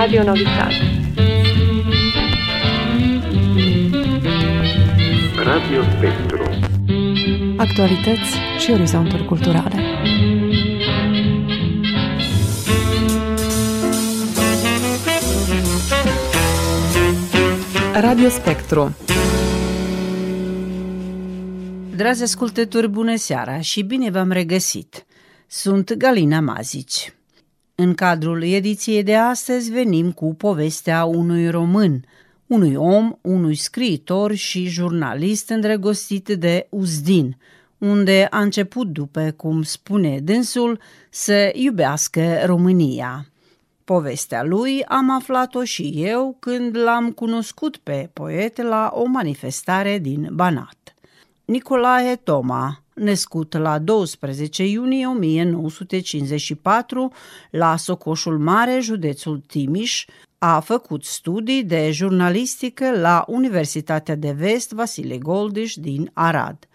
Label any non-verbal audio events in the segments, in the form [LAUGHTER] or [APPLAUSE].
Radio Novi Sad. Radio Spectru. Actualități și orizonturi culturale. Radio Spectru Dragi ascultători, bună seara și bine v-am regăsit! Sunt Galina Mazici. În cadrul ediției de astăzi venim cu povestea unui român, unui om, unui scriitor și jurnalist îndrăgostit de Uzdin, unde a început, după cum spune dânsul, să iubească România. Povestea lui am aflat-o și eu când l-am cunoscut pe poet la o manifestare din Banat. Nicolae Toma, născut la 12 iunie 1954 la Socoșul Mare, județul Timiș, a făcut studii de jurnalistică la Universitatea de Vest Vasile Goldiș din Arad.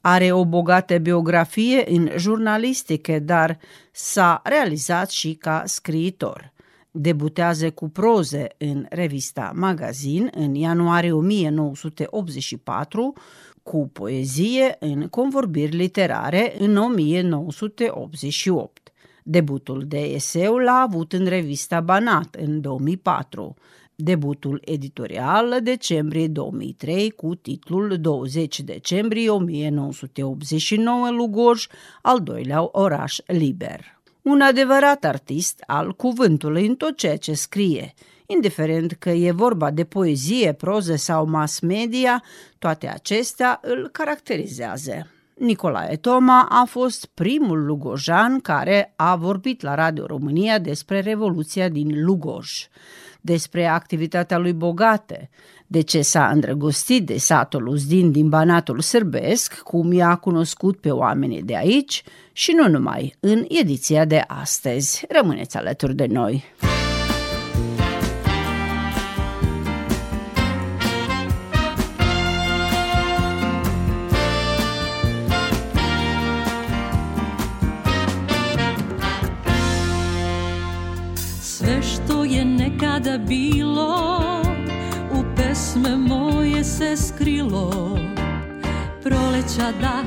Are o bogată biografie în jurnalistică, dar s-a realizat și ca scriitor. Debutează cu proze în revista Magazin în ianuarie 1984, cu poezie în convorbiri literare în 1988. Debutul de eseu l-a avut în revista Banat în 2004, debutul editorial decembrie 2003 cu titlul 20 decembrie 1989 Lugoj, al doilea oraș liber. Un adevărat artist al cuvântului în tot ceea ce scrie – indiferent că e vorba de poezie, proză sau mass media, toate acestea îl caracterizează. Nicolae Toma a fost primul lugojan care a vorbit la Radio România despre Revoluția din Lugoj, despre activitatea lui bogată, de ce s-a îndrăgostit de satul Uzdin din Banatul Sârbesc, cum i-a cunoscut pe oamenii de aici și nu numai, în ediția de astăzi. Rămâneți alături de noi! Bilo U pesme moje se skrilo. Proleća dah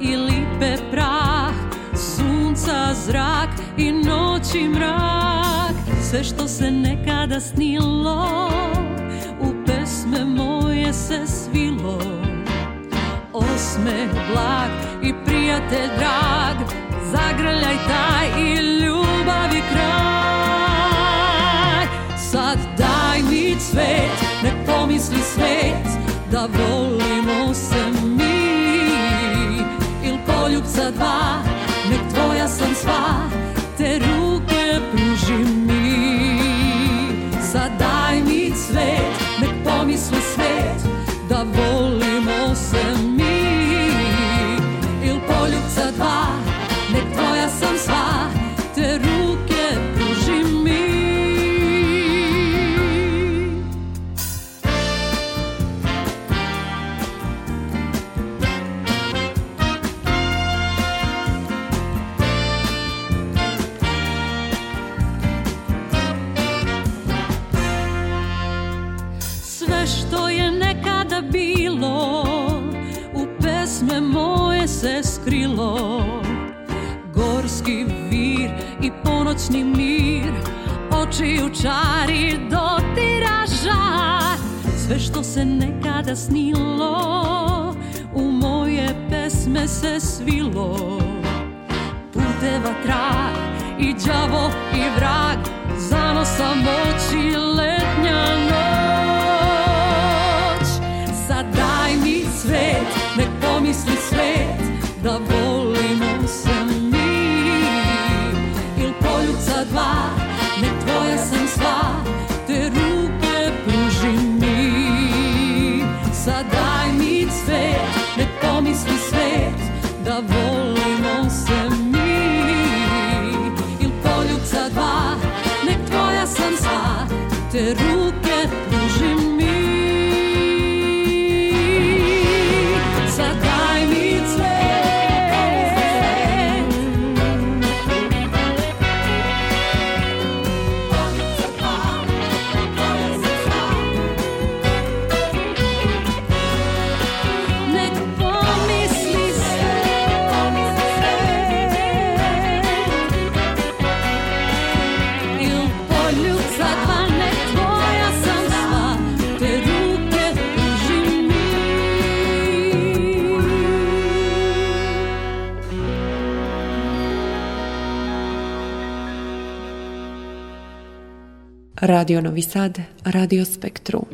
i lipe prah Sunca zrak i noći mrak. Sve što se nekada snilo U pesme moje se svilo. Osmeh blag i prijatelj drag Zagrljaj taj i ljubavi kraj daj mi cvet Ne pomisli svet da volimo se mi. Il poljubca dva, nek tvoja sam sva i ponoćni mir Očiju čari dotira žar. Sve što se nekada snilo U moje pesme se svilo. Puteva trag i đavo i vrag Zanosa moći letnja noć. Sad daj mi svet, nek pomisli svet Da volimo se dva, nek tvoja sam sva Te ruke pruži mi. Sad daj mi svet, nek pomisli svet Da volimo se mi. Il poljuca dva, nek tvoja sam sva Te ruke Radio Novi Sad, Radio Spektru.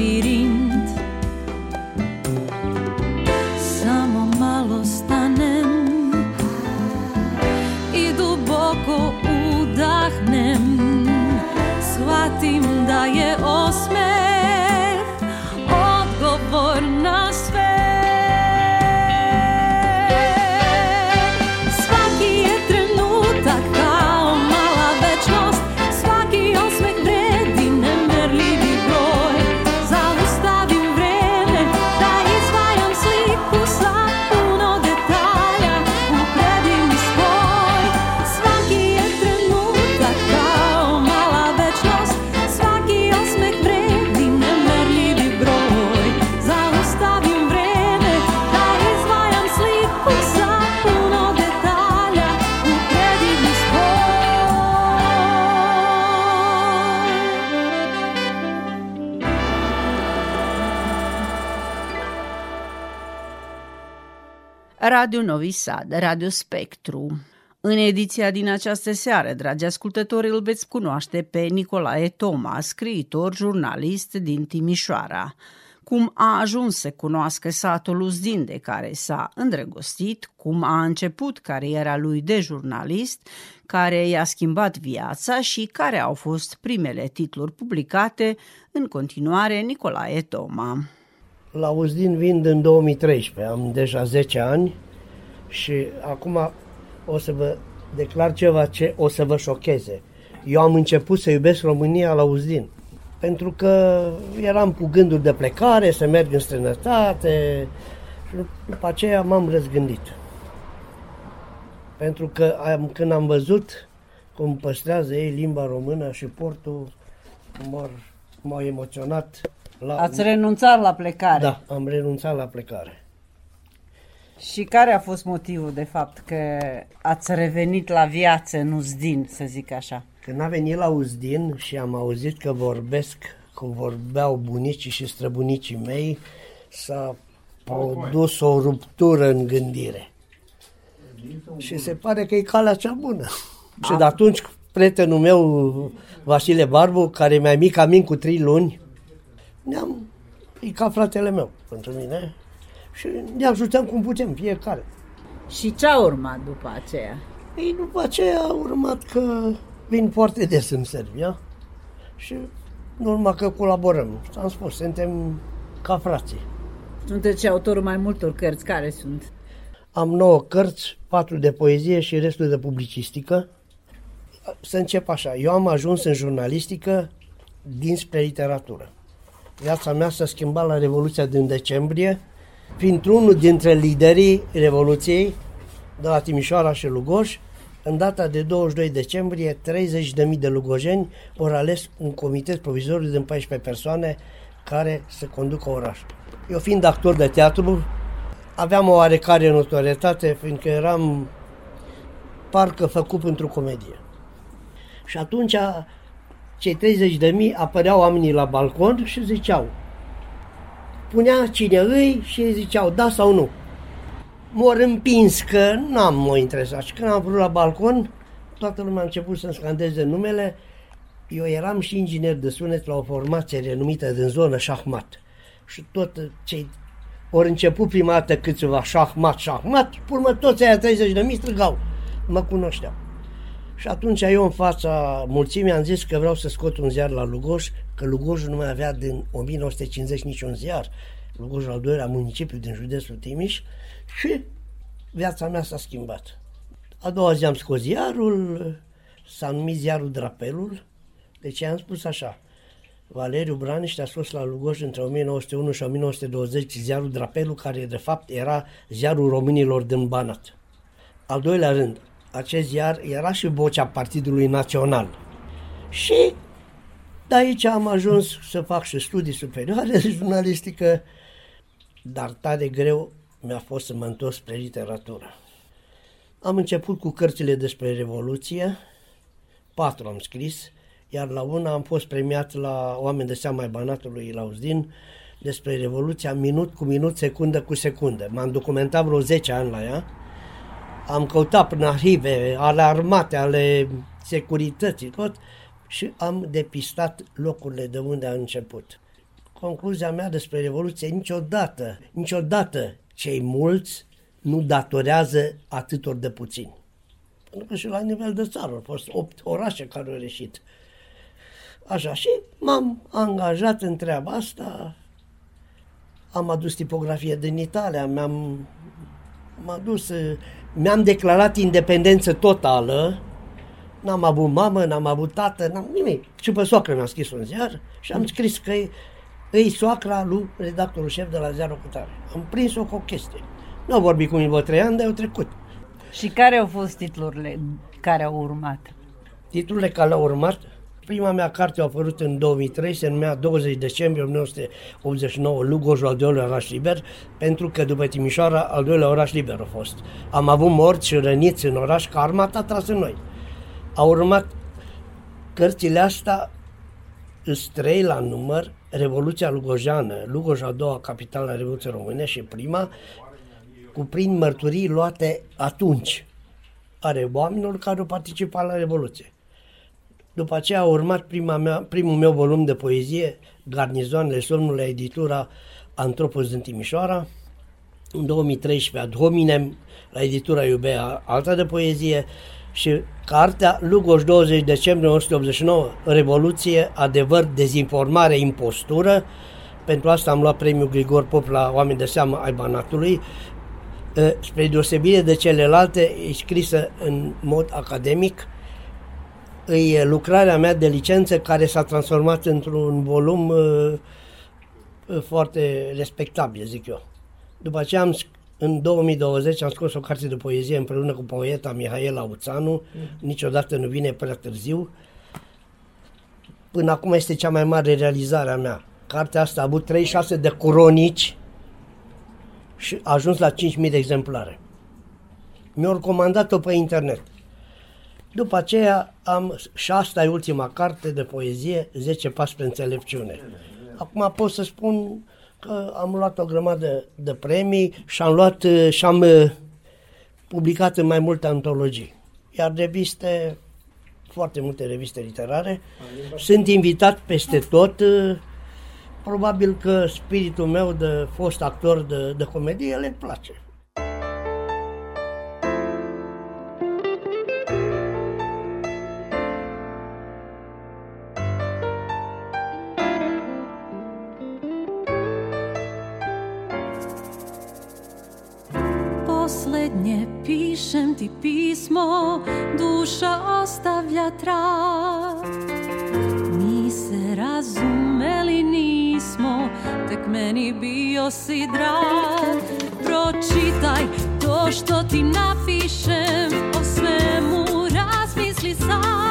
spirit Radio Novi Sad, Radio Spectru. În ediția din această seară, dragi ascultători, îl veți cunoaște pe Nicolae Toma, scriitor, jurnalist din Timișoara. Cum a ajuns să cunoască satul Uzdin de care s-a îndrăgostit, cum a început cariera lui de jurnalist, care i-a schimbat viața și care au fost primele titluri publicate, în continuare Nicolae Toma. La Uzdin vin în 2013, am deja 10 ani și acum o să vă declar ceva ce o să vă șocheze. Eu am început să iubesc România la Uzdin, pentru că eram cu gânduri de plecare, să merg în străinătate și după aceea m-am răzgândit. Pentru că am, când am văzut cum păstrează ei limba română și portul, m-au, m-au emoționat. La, Ați renunțat la plecare. da, am renunțat la plecare. Și care a fost motivul, de fapt, că ați revenit la viață în Uzdin, să zic așa? Când am venit la Uzdin și am auzit că vorbesc cum vorbeau bunicii și străbunicii mei, s-a produs o ruptură în gândire. Și se pare că e calea cea bună. Și de atunci prietenul meu, Vasile Barbu, care mi-a mic amin cu trei luni, ne-am, e ca fratele meu pentru mine, și ne ajutăm cum putem fiecare. Și ce a urmat după aceea? Ei, după aceea a urmat că vin foarte des în Serbia și în urma că colaborăm. Am spus, suntem ca frații. Sunteți autorul mai multor cărți, care sunt? Am nouă cărți, patru de poezie și restul de publicistică. Să încep așa. Eu am ajuns în jurnalistică dinspre literatură. Viața mea s-a schimbat la Revoluția din decembrie, printr-unul dintre liderii Revoluției de la Timișoara și Lugoj, în data de 22 decembrie, 30.000 de lugojeni au ales un comitet provizoriu din 14 persoane care să conducă orașul. Eu fiind actor de teatru, aveam o oarecare notorietate, fiindcă eram parcă făcut pentru comedie. Și atunci cei 30 de mii apăreau oamenii la balcon și ziceau punea cine îi și ziceau da sau nu. M-au împins că n-am mă interesat și când am vrut la balcon, toată lumea a început să-mi scandeze numele. Eu eram și inginer de sunet la o formație renumită din zonă șahmat. Și tot cei ori început prima dată câțiva șahmat, șahmat, urmă toți aia 30 de mii strigau. Mă cunoșteau. Și atunci eu în fața mulțimii am zis că vreau să scot un ziar la Lugoș, că Lugojul nu mai avea din 1950 niciun ziar. Lugojul al doilea municipiu din județul Timiș și viața mea s-a schimbat. A doua zi am scos ziarul, s-a numit ziarul Drapelul, deci am spus așa, Valeriu Braniște a scos la Lugoj între 1901 și 1920 ziarul Drapelul, care de fapt era ziarul românilor din Banat. Al doilea rând, acest ziar era și vocea Partidului Național. Și de aici am ajuns să fac și studii superioare de jurnalistică, dar tare greu mi-a fost să mă întorc spre literatură. Am început cu cărțile despre Revoluție, patru am scris, iar la una am fost premiat la Oameni de seama ai Banatului Lauzdin despre Revoluția minut cu minut, secundă cu secundă. M-am documentat vreo 10 ani la ea, am căutat prin arhive ale armate, ale securității, tot, și am depistat locurile de unde a început. Concluzia mea despre Revoluție, niciodată, niciodată cei mulți nu datorează atâtor de puțini. Pentru că și la nivel de țară au fost opt orașe care au reșit. Așa, și m-am angajat în treaba asta, am adus tipografie din Italia, mi-am am adus, mi-am declarat independență totală, n-am avut mamă, n-am avut tată, n-am nimic. Și pe soacră mi-am scris un ziar și am scris că e, e soacra lui redactorul șef de la ziarul Cutare. Am prins-o cu o chestie. Nu am vorbit cu mine vreo trei ani, dar au trecut. Și care au fost titlurile care au urmat? Titlurile care au urmat, prima mea carte a apărut în 2003, se numea 20 decembrie 1989, Lugojul al doilea oraș liber, pentru că după Timișoara al doilea oraș liber a fost. Am avut morți și răniți în oraș, că armata a tras în noi. Au urmat cărțile astea, trei la număr, Revoluția Lugojană, Lugoj a doua capitală a Revoluției Române și prima, cuprind mărturii luate atunci ale oamenilor care au participat la Revoluție. După aceea a urmat prima mea, primul meu volum de poezie, Garnizoanele somnului, editura Antropos din Timișoara. În 2013, Ad hominem, la editura Iubea, alta de poezie și cartea Lugoj 20 decembrie 1989, Revoluție, adevăr, dezinformare, impostură. Pentru asta am luat premiul Grigor Pop la Oameni de seamă ai Banatului. Spre deosebire de celelalte, e scrisă în mod academic, e lucrarea mea de licență care s-a transformat într-un volum uh, uh, foarte respectabil, zic eu. După aceea am, în 2020 am scos o carte de poezie împreună cu poeta Mihaela Uțanu, mm. niciodată nu vine prea târziu. Până acum este cea mai mare realizare a mea. Cartea asta a avut 36 de cronici și a ajuns la 5.000 de exemplare. Mi-au comandat-o pe internet. După aceea am, și asta e ultima carte de poezie, 10 pași spre înțelepciune. Acum pot să spun că am luat o grămadă de premii și am luat și am uh, publicat în mai multe antologii. Iar reviste, foarte multe reviste literare. Sunt invitat peste tot. Uh, probabil că spiritul meu de fost actor de, de comedie le place. Pismo, duša ostavlja trag. Mi se razumeli nismo Tek meni bio si drag Pročitaj to što ti napišem O svemu razmisli sad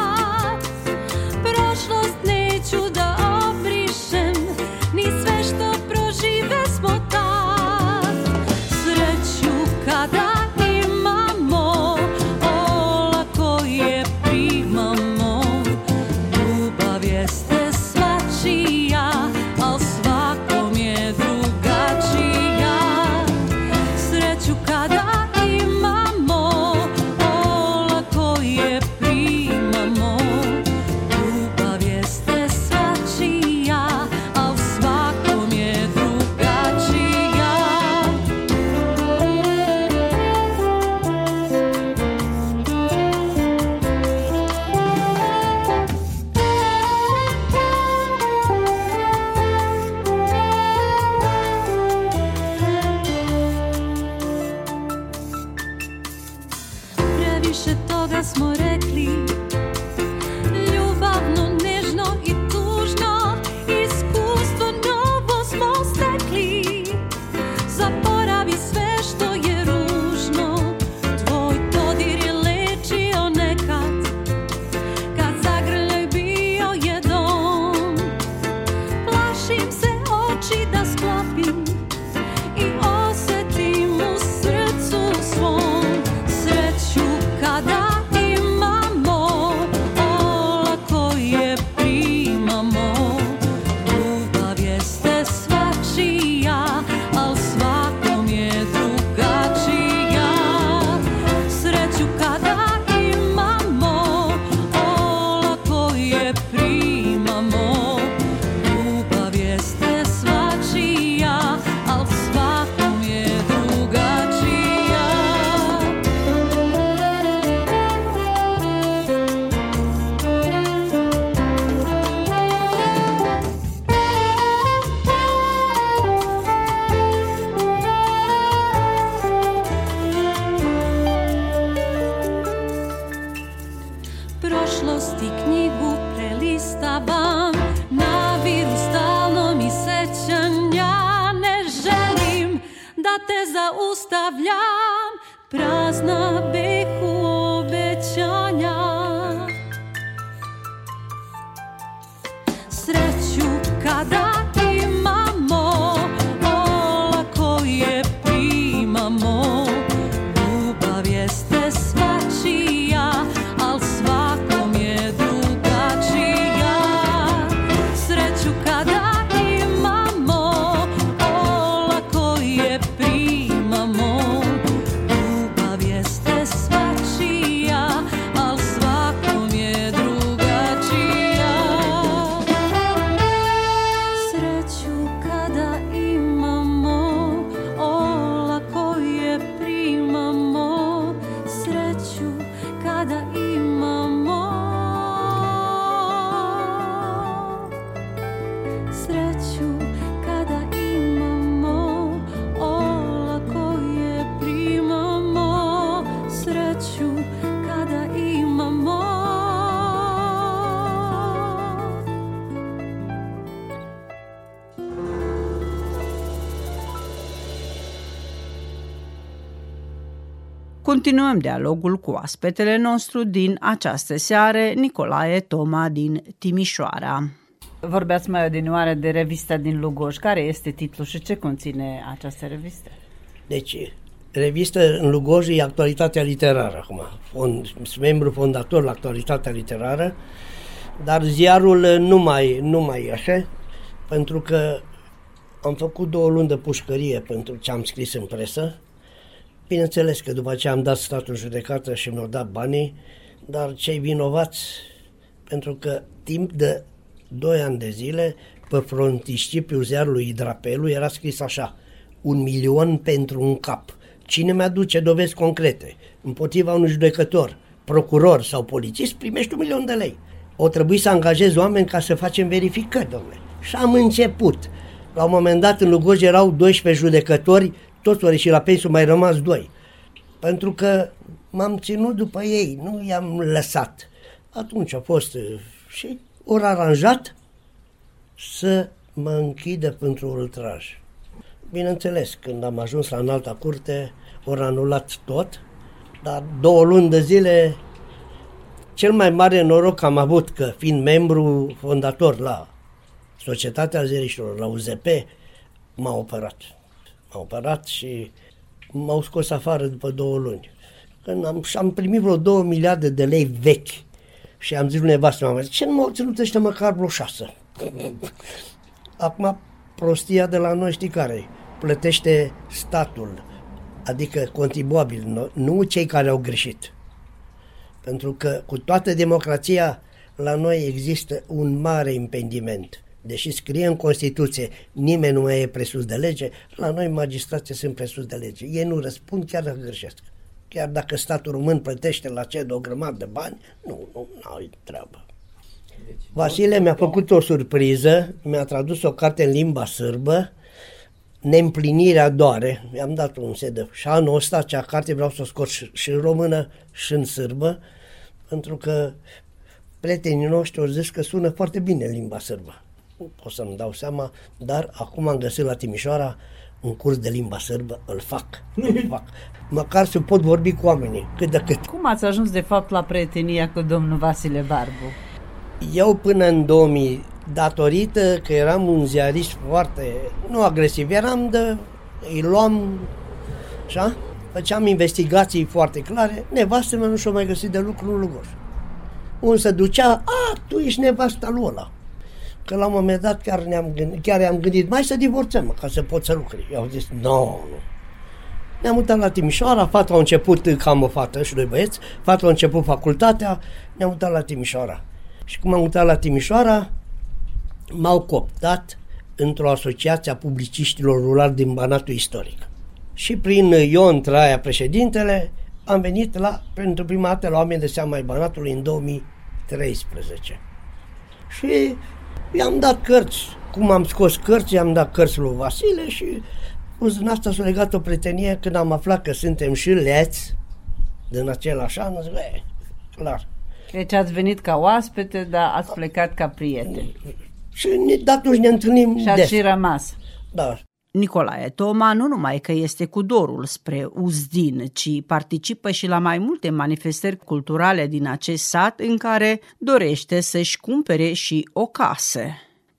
Continuăm dialogul cu aspetele nostru din această seară, Nicolae Toma din Timișoara. Vorbeați mai odinioară de revista din Lugoj. Care este titlul și ce conține această revistă? Deci, revistă în Lugoj e actualitatea literară acum. Fond, sunt membru fondator la actualitatea literară, dar ziarul nu mai, nu mai e așa, pentru că am făcut două luni de pușcărie pentru ce am scris în presă. Bineînțeles că după ce am dat statul judecată și mi-au dat banii, dar cei vinovați, pentru că timp de 2 ani de zile, pe frontiștipiul ziarului Drapelu era scris așa, un milion pentru un cap. Cine mi-aduce dovezi concrete împotriva unui judecător, procuror sau polițist, primești un milion de lei. O trebuie să angajez oameni ca să facem verificări, domnule. Și am început. La un moment dat în Lugoj erau 12 judecători, toți ori și la pensiu mai rămas doi. Pentru că m-am ținut după ei, nu i-am lăsat. Atunci a fost uh, și ori aranjat să mă închidă pentru ultraj. Bineînțeles, când am ajuns la înalta curte, ori anulat tot, dar două luni de zile, cel mai mare noroc am avut că, fiind membru fondator la Societatea Zeriștilor, la UZP, m-a operat. M-a operat și m-au scos afară după două luni. Când am, și am primit vreo două miliarde de lei vechi și am zis lui nevastă mea, ce nu m-au ținut ăștia măcar vreo șasă? [LAUGHS] Acum, prostia de la noi știi care e? Plătește statul, adică contribuabil, nu cei care au greșit. Pentru că cu toată democrația la noi există un mare impediment. Deși scrie în Constituție, nimeni nu mai e presus de lege, la noi magistrații sunt presus de lege. Ei nu răspund chiar dacă greșesc. Chiar dacă statul român plătește la CED o grămadă de bani, nu, nu, n-au treabă. Vasile mi-a făcut o surpriză, mi-a tradus o carte în limba sârbă, Neîmplinirea doare. I-am dat un CD. Și anul ăsta, acea carte vreau să o scot și, și în română și în sârbă, pentru că prietenii noștri au zis că sună foarte bine limba sârbă. Nu pot să-mi dau seama, dar acum am găsit la Timișoara un curs de limba sârbă, îl fac. Îl fac. [LAUGHS] Măcar să pot vorbi cu oamenii, cât de cât. Cum ați ajuns de fapt la prietenia cu domnul Vasile Barbu? Eu până în 2000, datorită că eram un ziarist foarte, nu agresiv, eram de, îi luam, așa, făceam investigații foarte clare, nevastă mea nu și-o mai găsit de lucru în Lugoj. Un se ducea, a, tu ești nevasta lui ăla. Că la un moment dat chiar, ne-am gândit, chiar am gândit, mai să divorțăm, ca să pot să lucrez. Eu au zis, nu, no, nu. Ne-am mutat la Timișoara, fata a început, cam o fată și doi băieți, fata a început facultatea, ne-am mutat la Timișoara. Și cum am mutat la Timișoara, m-au cooptat într-o asociație a publiciștilor rurali din Banatul Istoric. Și prin Ion Traia, președintele, am venit la, pentru prima dată la oameni de seama ai Banatului în 2013. Și i-am dat cărți, cum am scos cărți, i-am dat cărți lui Vasile și în asta s-a legat o prietenie când am aflat că suntem și leți din același an, zic, e, clar. Deci ați venit ca oaspete, dar ați plecat ca prieteni. Și ne, de atunci ne întâlnim Și ați des. și rămas. Da. Nicolae Toma nu numai că este cu dorul spre Uzdin, ci participă și la mai multe manifestări culturale din acest sat în care dorește să-și cumpere și o casă.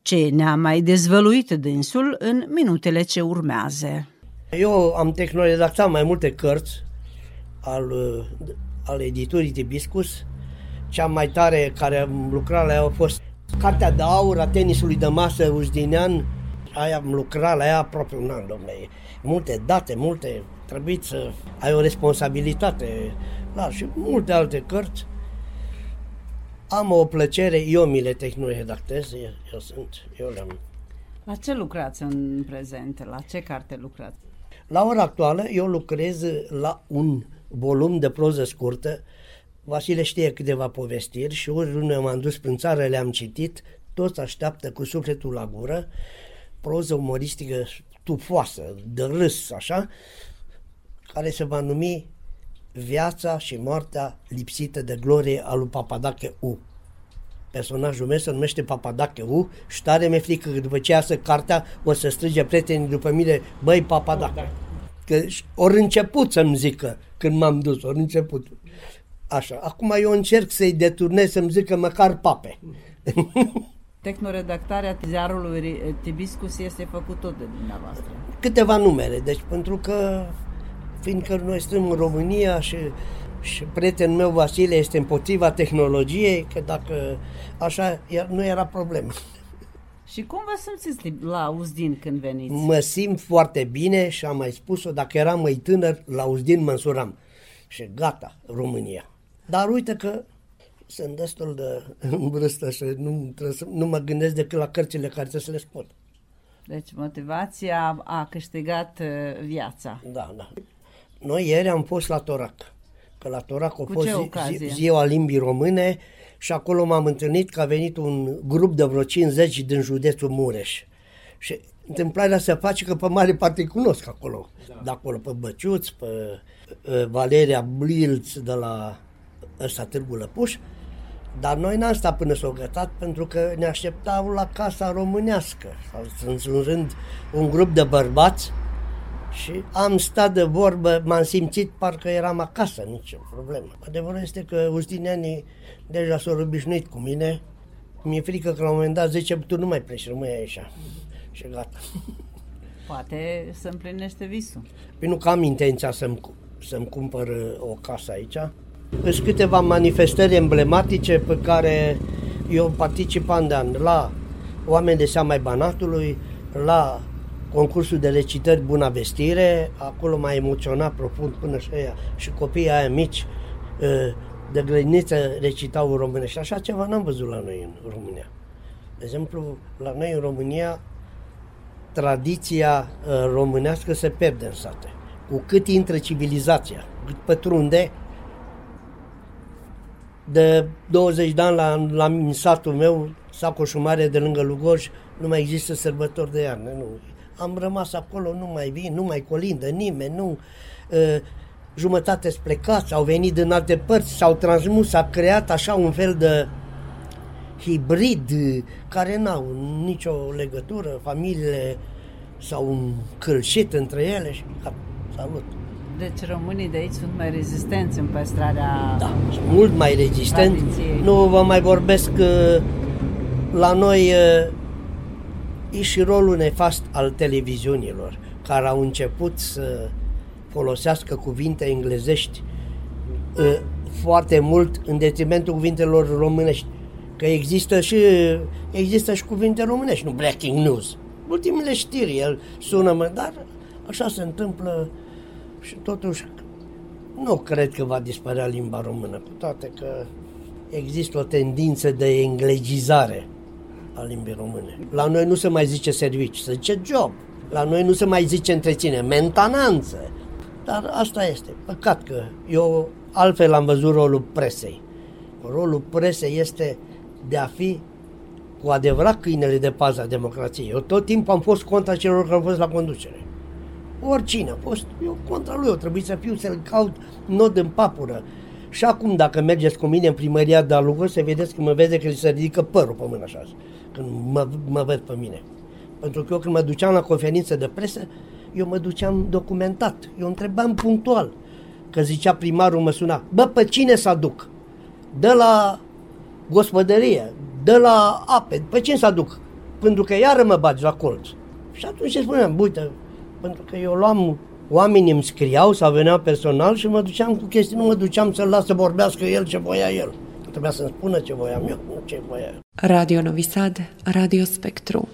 Ce ne-a mai dezvăluit dânsul în minutele ce urmează. Eu am tehnoredactat mai multe cărți al, uh, al editurii Tibiscus. Cea mai tare care am lucrat la ea a fost Cartea de aur a tenisului de masă uzdinean. Aia am lucrat la ea aproape un an, domnule. Multe date, multe, trebuie să ai o responsabilitate. Da, și multe alte cărți. Am o plăcere, eu mi le tehnoredactez, eu, eu sunt, eu le-am La ce lucrați în prezent? La ce carte lucrați? La ora actuală eu lucrez la un volum de proză scurtă. Vasile știe câteva povestiri și oriunde m-am dus prin țară le-am citit, toți așteaptă cu sufletul la gură, proză umoristică tufoasă, de râs, așa, care se va numi Viața și moartea lipsită de glorie a lui Papadache U. Personajul meu se numește Papadache U și tare mi-e frică că după ce iasă cartea o să strige prietenii după mine, băi Papadache. Că ori început să-mi zică când m-am dus, ori început. Așa, acum eu încerc să-i deturnez să-mi zică măcar pape. Tehnoredactarea ziarului Tibiscus este făcut tot de dumneavoastră. Câteva numere, deci pentru că fiindcă noi suntem în România și, și prietenul meu Vasile este împotriva tehnologiei, că dacă așa iar nu era problemă. Și cum vă simțiți la Uzdin când veniți? Mă simt foarte bine și am mai spus-o, dacă eram mai tânăr, la Uzdin mă însuram. Și gata, România. Dar uite că sunt destul de în vârstă și nu, trebuie să, nu mă gândesc decât la cărțile care trebuie să le scot. Deci motivația a câștigat uh, viața. Da, da. Noi ieri am fost la Torac. Că la Torac a Cu fost ce zi, ocazie? zi, ziua limbii române și acolo m-am întâlnit că a venit un grup de vreo 50 din județul Mureș. Și întâmplarea se face că pe mare parte îi cunosc acolo. Da. De acolo, pe Băciuț, pe uh, Valeria Blilț de la ăsta Târgu Lăpuș. Dar noi n-am stat până s-o gătat pentru că ne așteptau la casa românească. Sau în rând un grup de bărbați și am stat de vorbă, m-am simțit parcă eram acasă, nicio problemă. Adevărul este că ustineanii deja s-au obișnuit cu mine. Mi-e frică că la un moment dat zice, tu nu mai pleci, rămâi aici. Și gata. Poate să împlinește visul. Păi nu că am intenția să-mi, să-mi cumpăr uh, o casă aici. Sunt câteva manifestări emblematice pe care eu particip an de an la oameni de seama ai Banatului, la concursul de recitări Buna Vestire, acolo m-a emoționat profund până și aia, și copiii aia mici uh, de grădiniță recitau românești. Așa ceva n-am văzut la noi în România. De exemplu, la noi în România tradiția uh, românească se pierde în sate. Cu cât intră civilizația, cât pătrunde, de 20 de ani la, la în satul meu, Sacoșul Mare de lângă Lugoj, nu mai există sărbători de iarnă. Nu. Am rămas acolo, nu mai vin, nu mai colindă nimeni, nu... Uh, jumătate plecați, au venit din alte părți, s-au transmus, s-a creat așa un fel de hibrid care n-au nicio legătură, familiile s-au încălșit între ele și salut. Deci românii de aici sunt mai rezistenți în păstrarea Da, sunt mult mai rezistenți. Tradiției. Nu vă mai vorbesc că la noi uh, e și rolul nefast al televiziunilor, care au început să folosească cuvinte englezești uh, foarte mult în detrimentul cuvintelor românești. Că există și, există și cuvinte românești, nu breaking news. Ultimele știri, el sună, mă, dar așa se întâmplă și totuși nu cred că va dispărea limba română, cu toate că există o tendință de englezizare a limbii române. La noi nu se mai zice servici, se zice job. La noi nu se mai zice întreține, mentananță. Dar asta este. Păcat că eu altfel am văzut rolul presei. Rolul presei este de a fi cu adevărat câinele de pază a democrației. Eu tot timpul am fost contra celor care au fost la conducere. Oricine a fost, eu contra lui, eu trebuie să fiu să-l caut nod în papură. Și acum, dacă mergeți cu mine în primăria de Alugor, să vedeți că mă vede că se ridică părul pe mână așa, când mă, mă văd pe mine. Pentru că eu când mă duceam la conferință de presă, eu mă duceam documentat. Eu întrebam punctual. Că zicea primarul, mă suna, bă, pe cine să aduc? De la gospodărie, de la ape, pe cine să aduc? Pentru că iară mă bagi la colț. Și atunci îi spuneam, uite, pentru că eu luam, oamenii îmi scriau sau veneau personal și mă duceam cu chestii, nu mă duceam să-l las să vorbească el ce voia el. Trebuia să-mi spună ce voiam eu, nu ce voia el. Radio Novi Sad, Radio Spektru.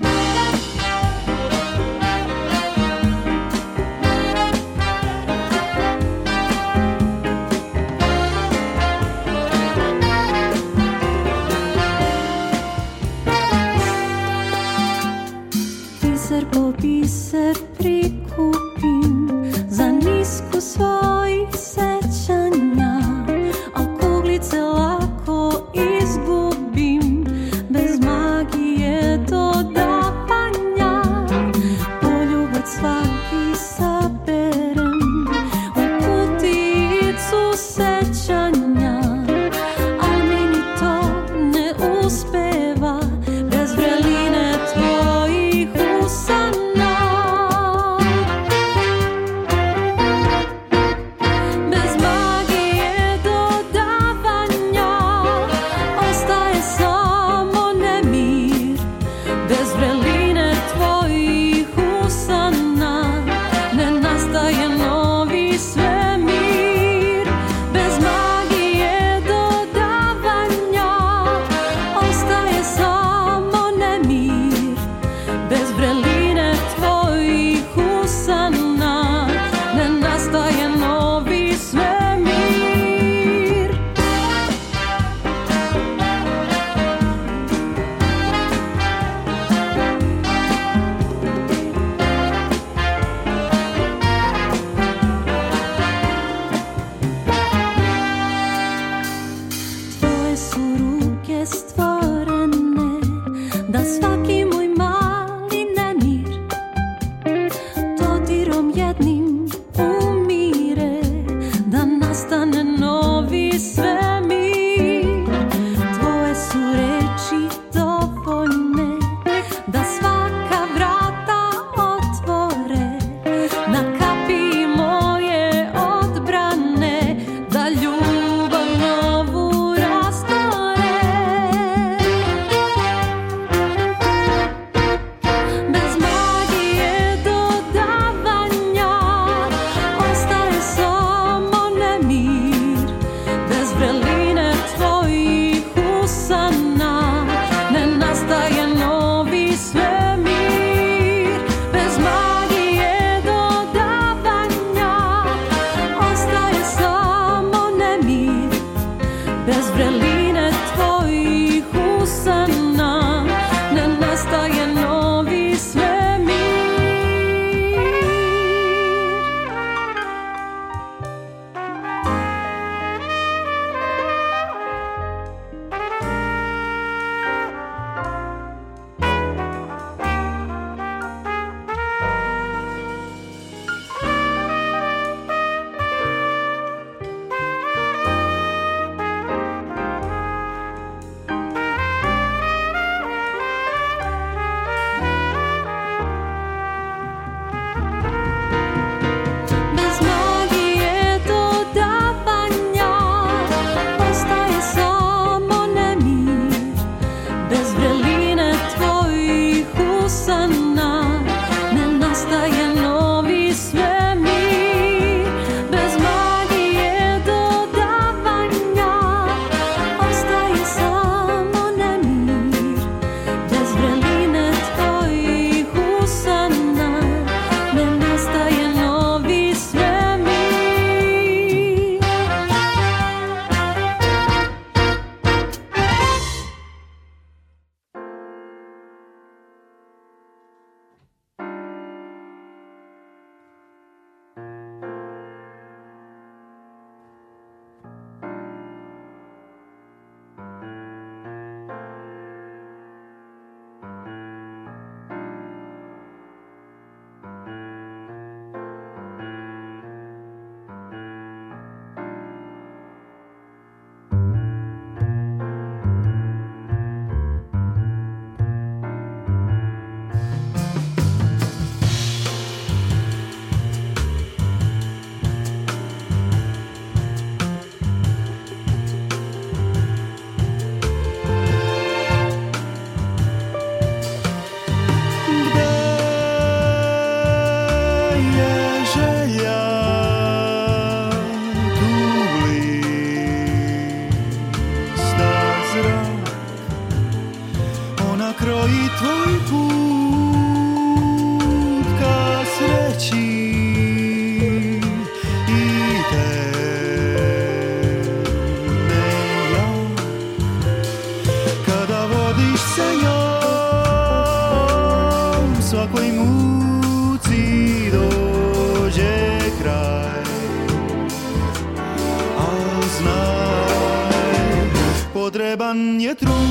pan je trúdra.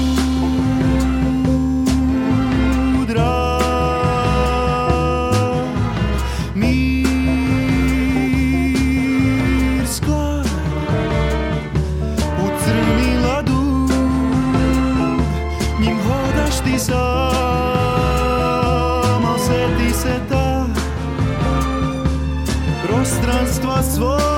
Sama se ti se ta prostranstva svoje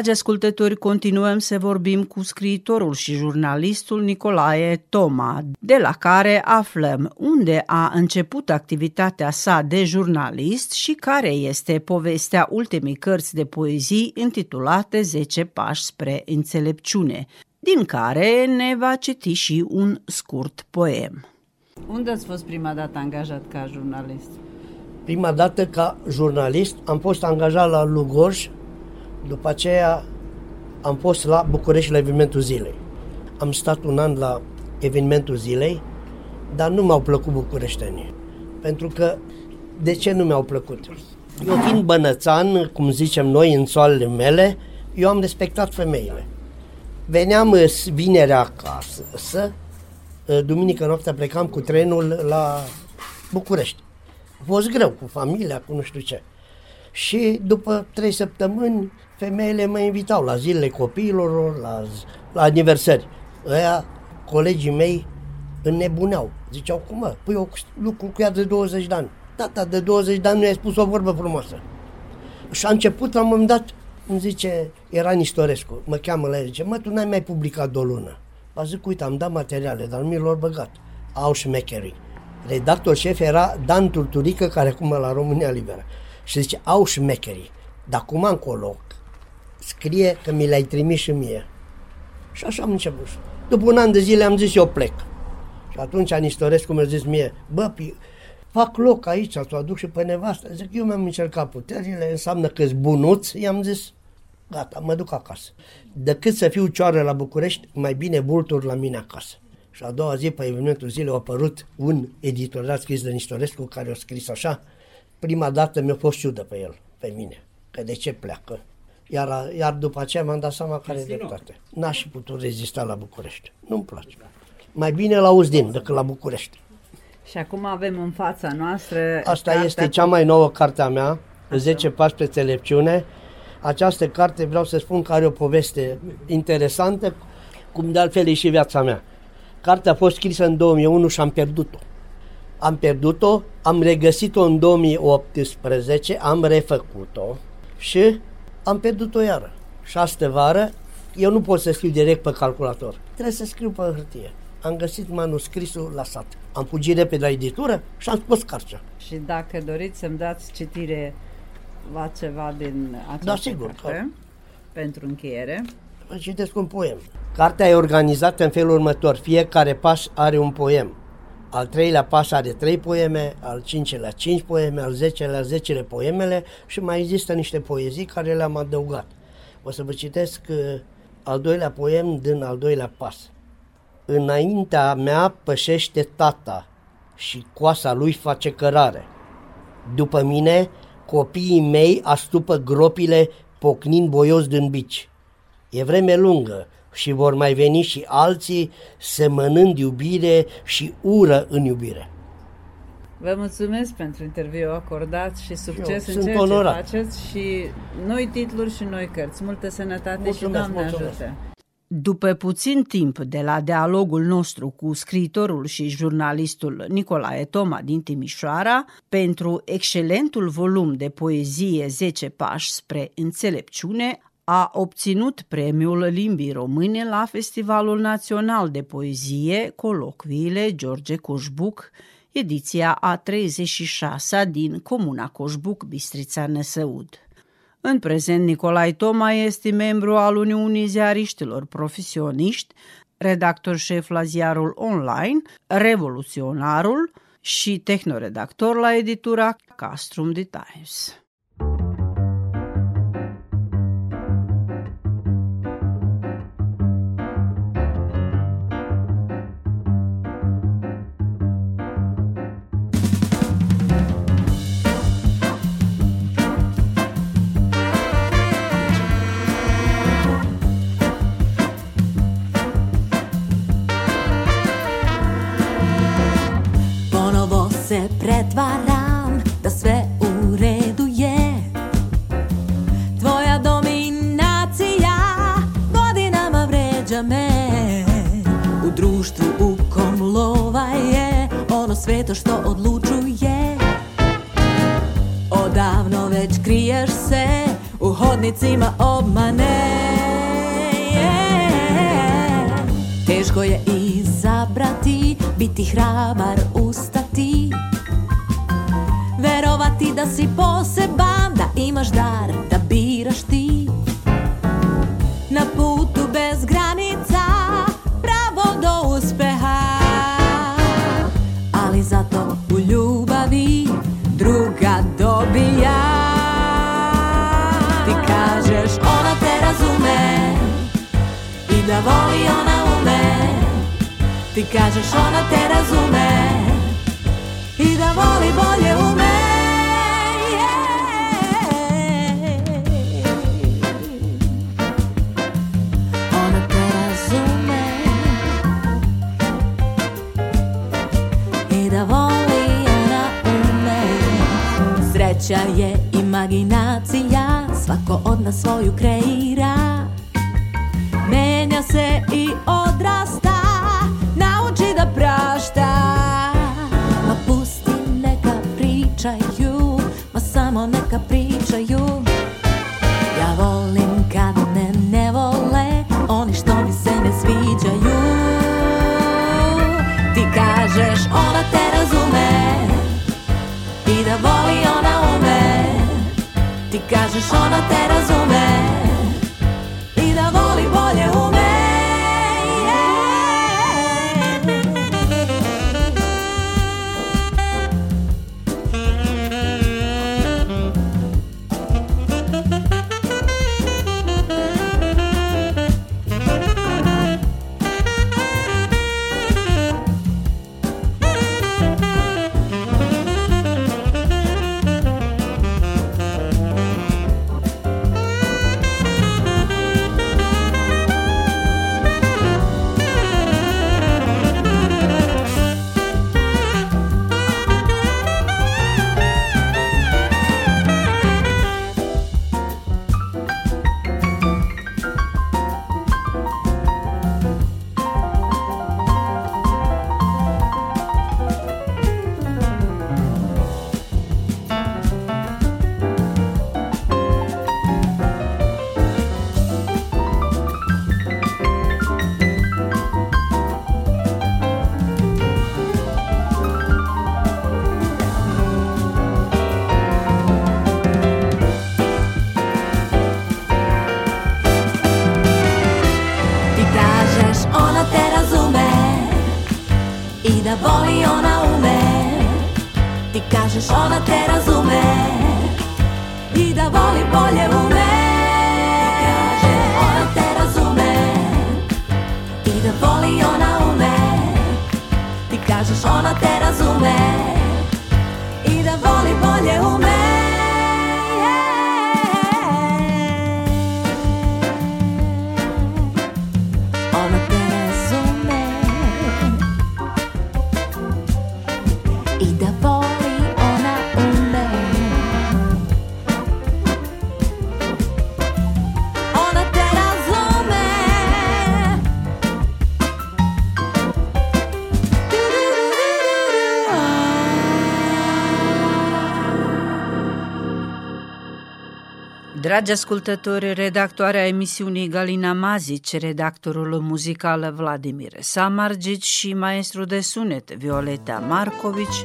Dragi ascultători, continuăm să vorbim cu scriitorul și jurnalistul Nicolae Toma, de la care aflăm unde a început activitatea sa de jurnalist și care este povestea ultimei cărți de poezii intitulate 10 pași spre înțelepciune, din care ne va citi și un scurt poem. Unde ați fost prima dată angajat ca jurnalist? Prima dată ca jurnalist am fost angajat la Lugoj, după aceea am fost la București la evenimentul zilei. Am stat un an la evenimentul zilei, dar nu mi-au plăcut bucureștenii. Pentru că, de ce nu mi-au plăcut? Eu fiind bănățan, cum zicem noi în soalele mele, eu am respectat femeile. Veneam uh, vinerea acasă, uh, duminică noaptea plecam cu trenul la București. A fost greu, cu familia, cu nu știu ce. Și după trei săptămâni, femeile mă invitau la zilele copiilor, la, la aniversări. Ăia, colegii mei, înnebuneau. Ziceau, cum mă, păi eu lucru cu ea de 20 de ani. Tata, de 20 de ani nu i-ai spus o vorbă frumoasă. Și a început, la un moment dat, îmi zice, era Nistorescu, mă cheamă la el, zice, mă, tu n-ai mai publicat o lună. A zic, uite, am dat materiale, dar nu mi l-au băgat. Au șmecherii. Redactor șef era Dan Turturică, care acum la România Liberă. Și zice, au șmecherii. Dar cum încolo, scrie că mi l-ai trimis și mie. Și așa am început. După un an de zile am zis, eu plec. Și atunci Anistorescu mi-a zis mie, bă, pi- fac loc aici, să o aduc și pe nevastă. Zic, eu mi-am încercat puterile, înseamnă că s bunuț, i-am zis, gata, mă duc acasă. Decât să fiu cioară la București, mai bine bulturi la mine acasă. Și a doua zi, pe evenimentul zilei, a apărut un editorat scris de Nistorescu, care a scris așa, prima dată mi-a fost ciudă pe el, pe mine, că de ce pleacă. Iar, iar după aceea m-am dat seama care e dreptate. N-aș fi putut rezista la București. Nu-mi place. Mai bine la Uzdin decât la București. Și acum avem în fața noastră... Asta cartea este cu- cea mai nouă carte a mea, 10 pași pe înțelepciune. Această carte vreau să spun că are o poveste interesantă, cum de altfel e și viața mea. Cartea a fost scrisă în 2001 și am pierdut-o. Am pierdut-o, am regăsit-o în 2018, am refăcut-o și am pierdut-o iară. Și astă vară, eu nu pot să scriu direct pe calculator. Trebuie să scriu pe hârtie. Am găsit manuscrisul la sat. Am fugit repede la editură și am scos cartea. Și dacă doriți să-mi dați citire la ceva din această Da, sigur, carte, clar. pentru încheiere. Vă citesc un poem. Cartea e organizată în felul următor. Fiecare pas are un poem. Al treilea pas are trei poeme, al cincelea cinci poeme, al zecelea zecele poemele și mai există niște poezii care le-am adăugat. O să vă citesc uh, al doilea poem din al doilea pas. Înaintea mea pășește tata și coasa lui face cărare. După mine, copiii mei astupă gropile pocnind boios din bici. E vreme lungă și vor mai veni și alții semănând iubire și ură în iubire. Vă mulțumesc pentru interviu acordat și succes în sunt ceea onorat. ce faceți și noi titluri și noi cărți. Multă sănătate Mulțumesc, și Doamne mulțumesc. ajută! După puțin timp de la dialogul nostru cu scriitorul și jurnalistul Nicolae Toma din Timișoara, pentru excelentul volum de poezie 10 pași spre înțelepciune, a obținut premiul limbii române la Festivalul Național de Poezie Colocviile George Coșbuc, ediția a 36-a din Comuna Coșbuc, Bistrița Năsăud. În prezent, Nicolae Toma este membru al Uniunii Ziariștilor Profesioniști, redactor șef la ziarul online, revoluționarul și tehnoredactor la editura Castrum de Times. sreća je imaginacija, svako od nas svoju kreira Dragi ascultători, redactoarea emisiunii Galina Mazici, redactorul muzical Vladimir Samargici și maestru de sunet Violeta Marcovici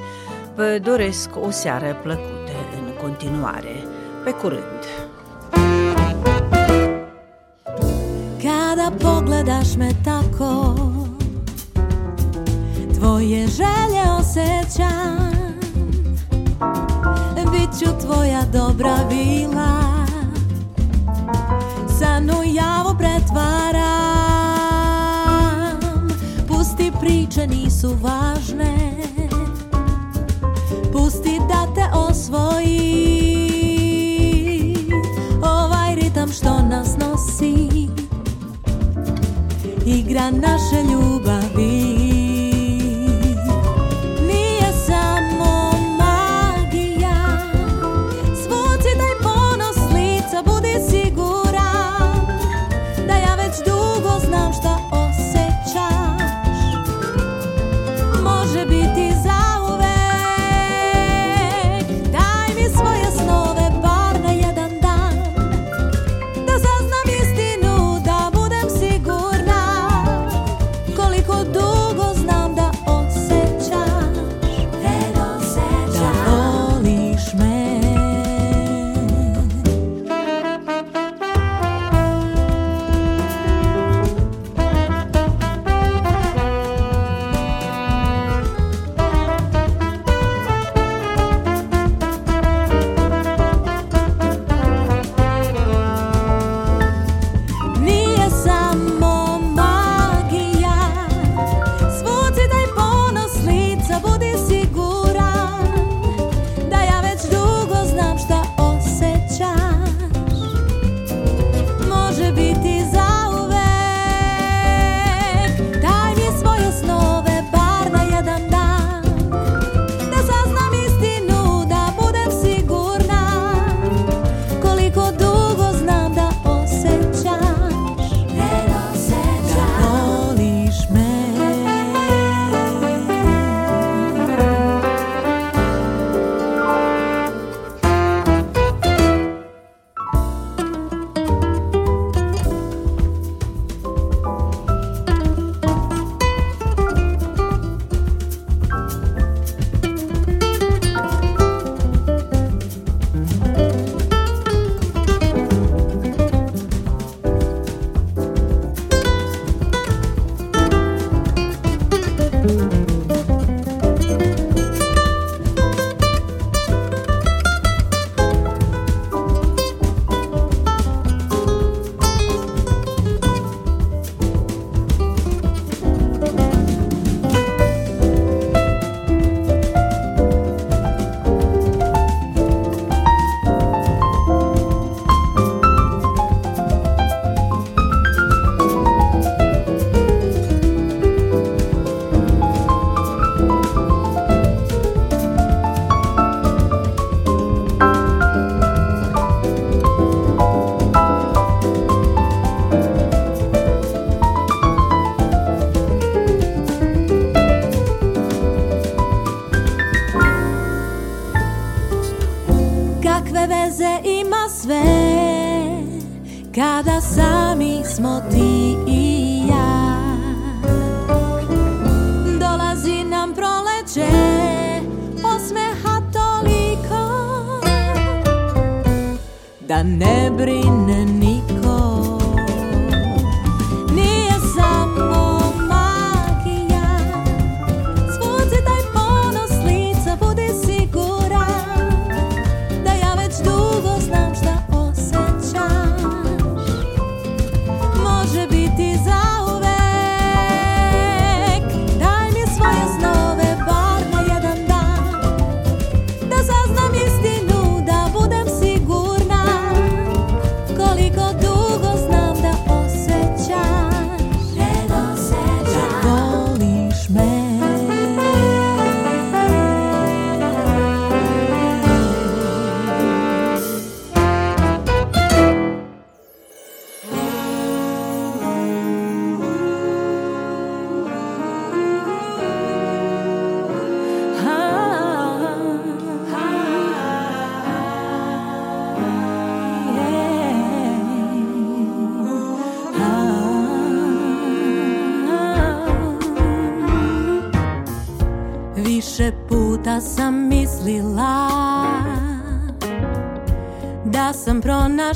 vă doresc o seară plăcută în continuare. Pe curând! Kada pogledaš me tako Tvoje želje osjećam bit ću tvoja dobra vila crnu javu pretvaram. Pusti priče nisu važne. Pusti da te osvoji. Ovaj ritam što nas nosi. Igra naše ljubi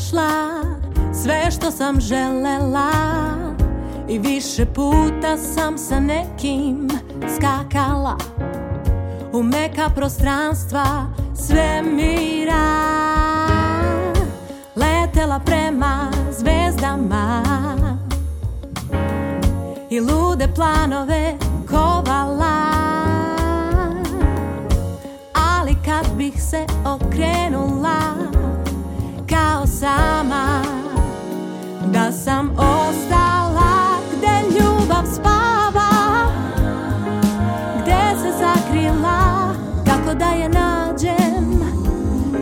pronašla sve što sam želela. I više puta sam sa nekim skakala. U meka prostranstva svemira Letela prema zvezdama. I lude planove kovala. Ali kad bih se okrenula sama Da sam ostala Gde ljubav spava Gde se sakrila Kako da je nađem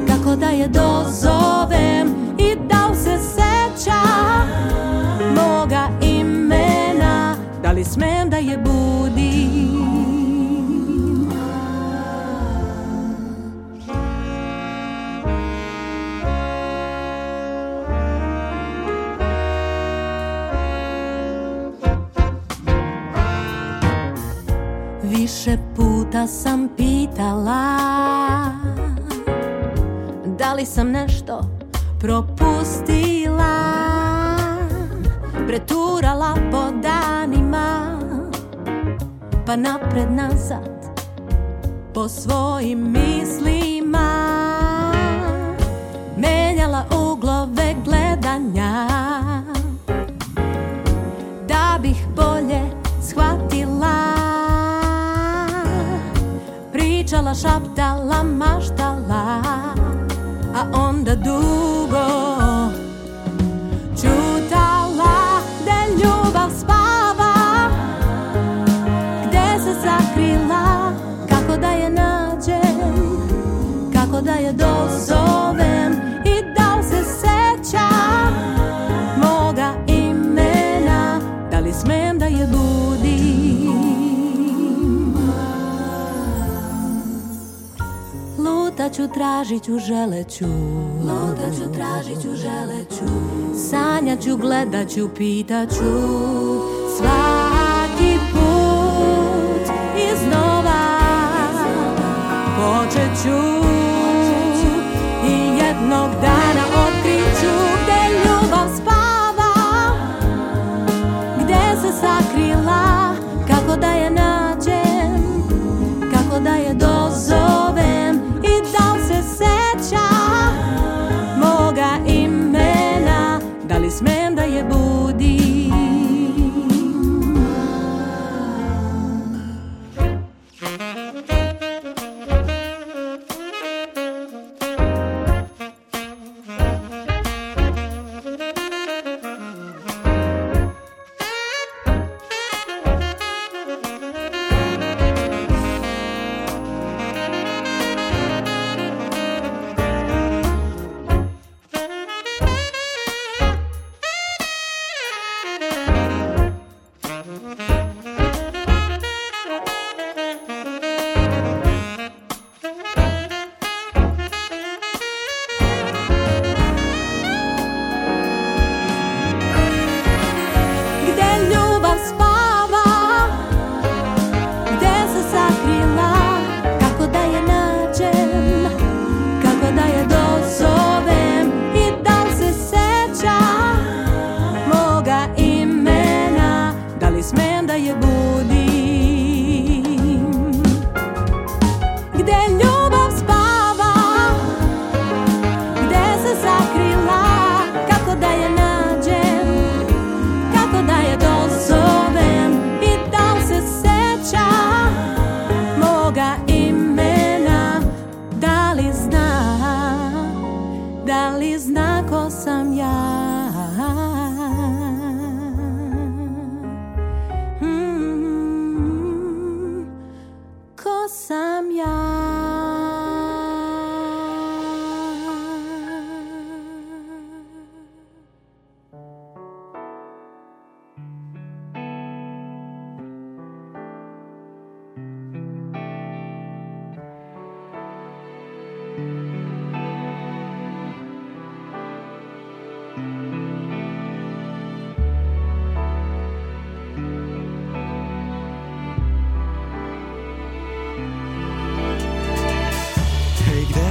Kako da je dozovem I da se seća Moga imena Da li smem da je budim Više puta sam pitala Da li sam nešto propustila? Preturala po danima Pa napred nazad Po svojim mislima. Menjala uglove gledanja Pričala, šaptala, maštala A onda dugo Ću, tražit ću, želeću Luda ću, tražit ću, želeću sanjaću, gledat ću, pitat ću. Svaki put iznova Počet ću. I jednog dana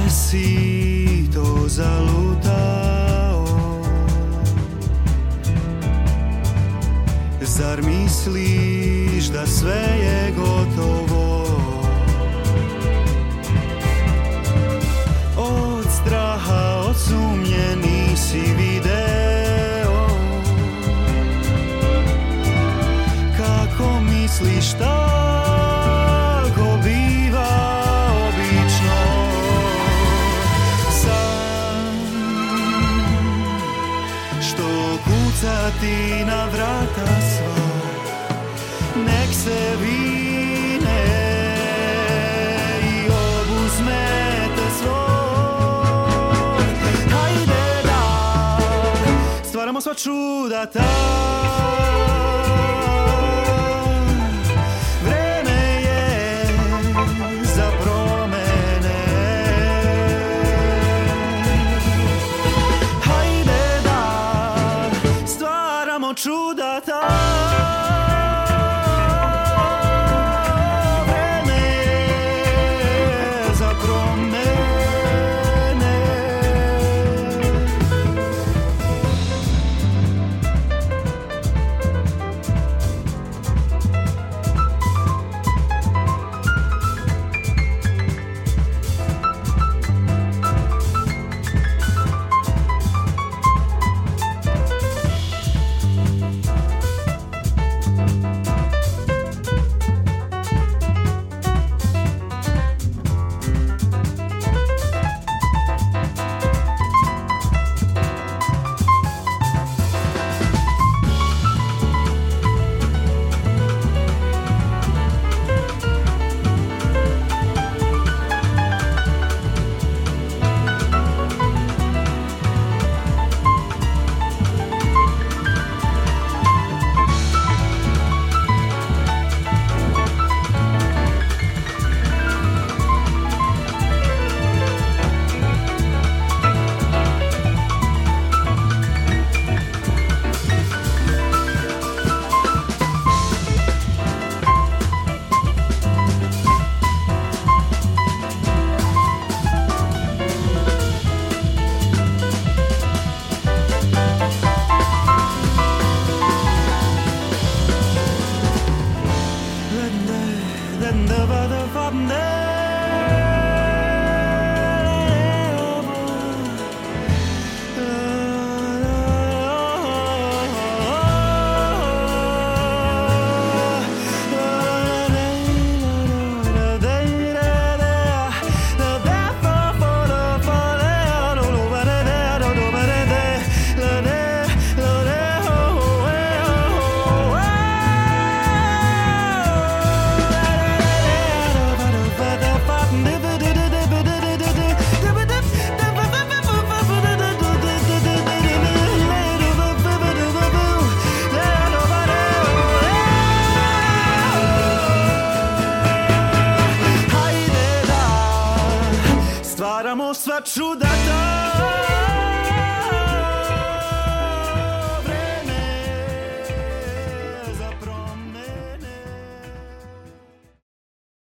si to zalutao? Zar misliš da sve je gotovo čudata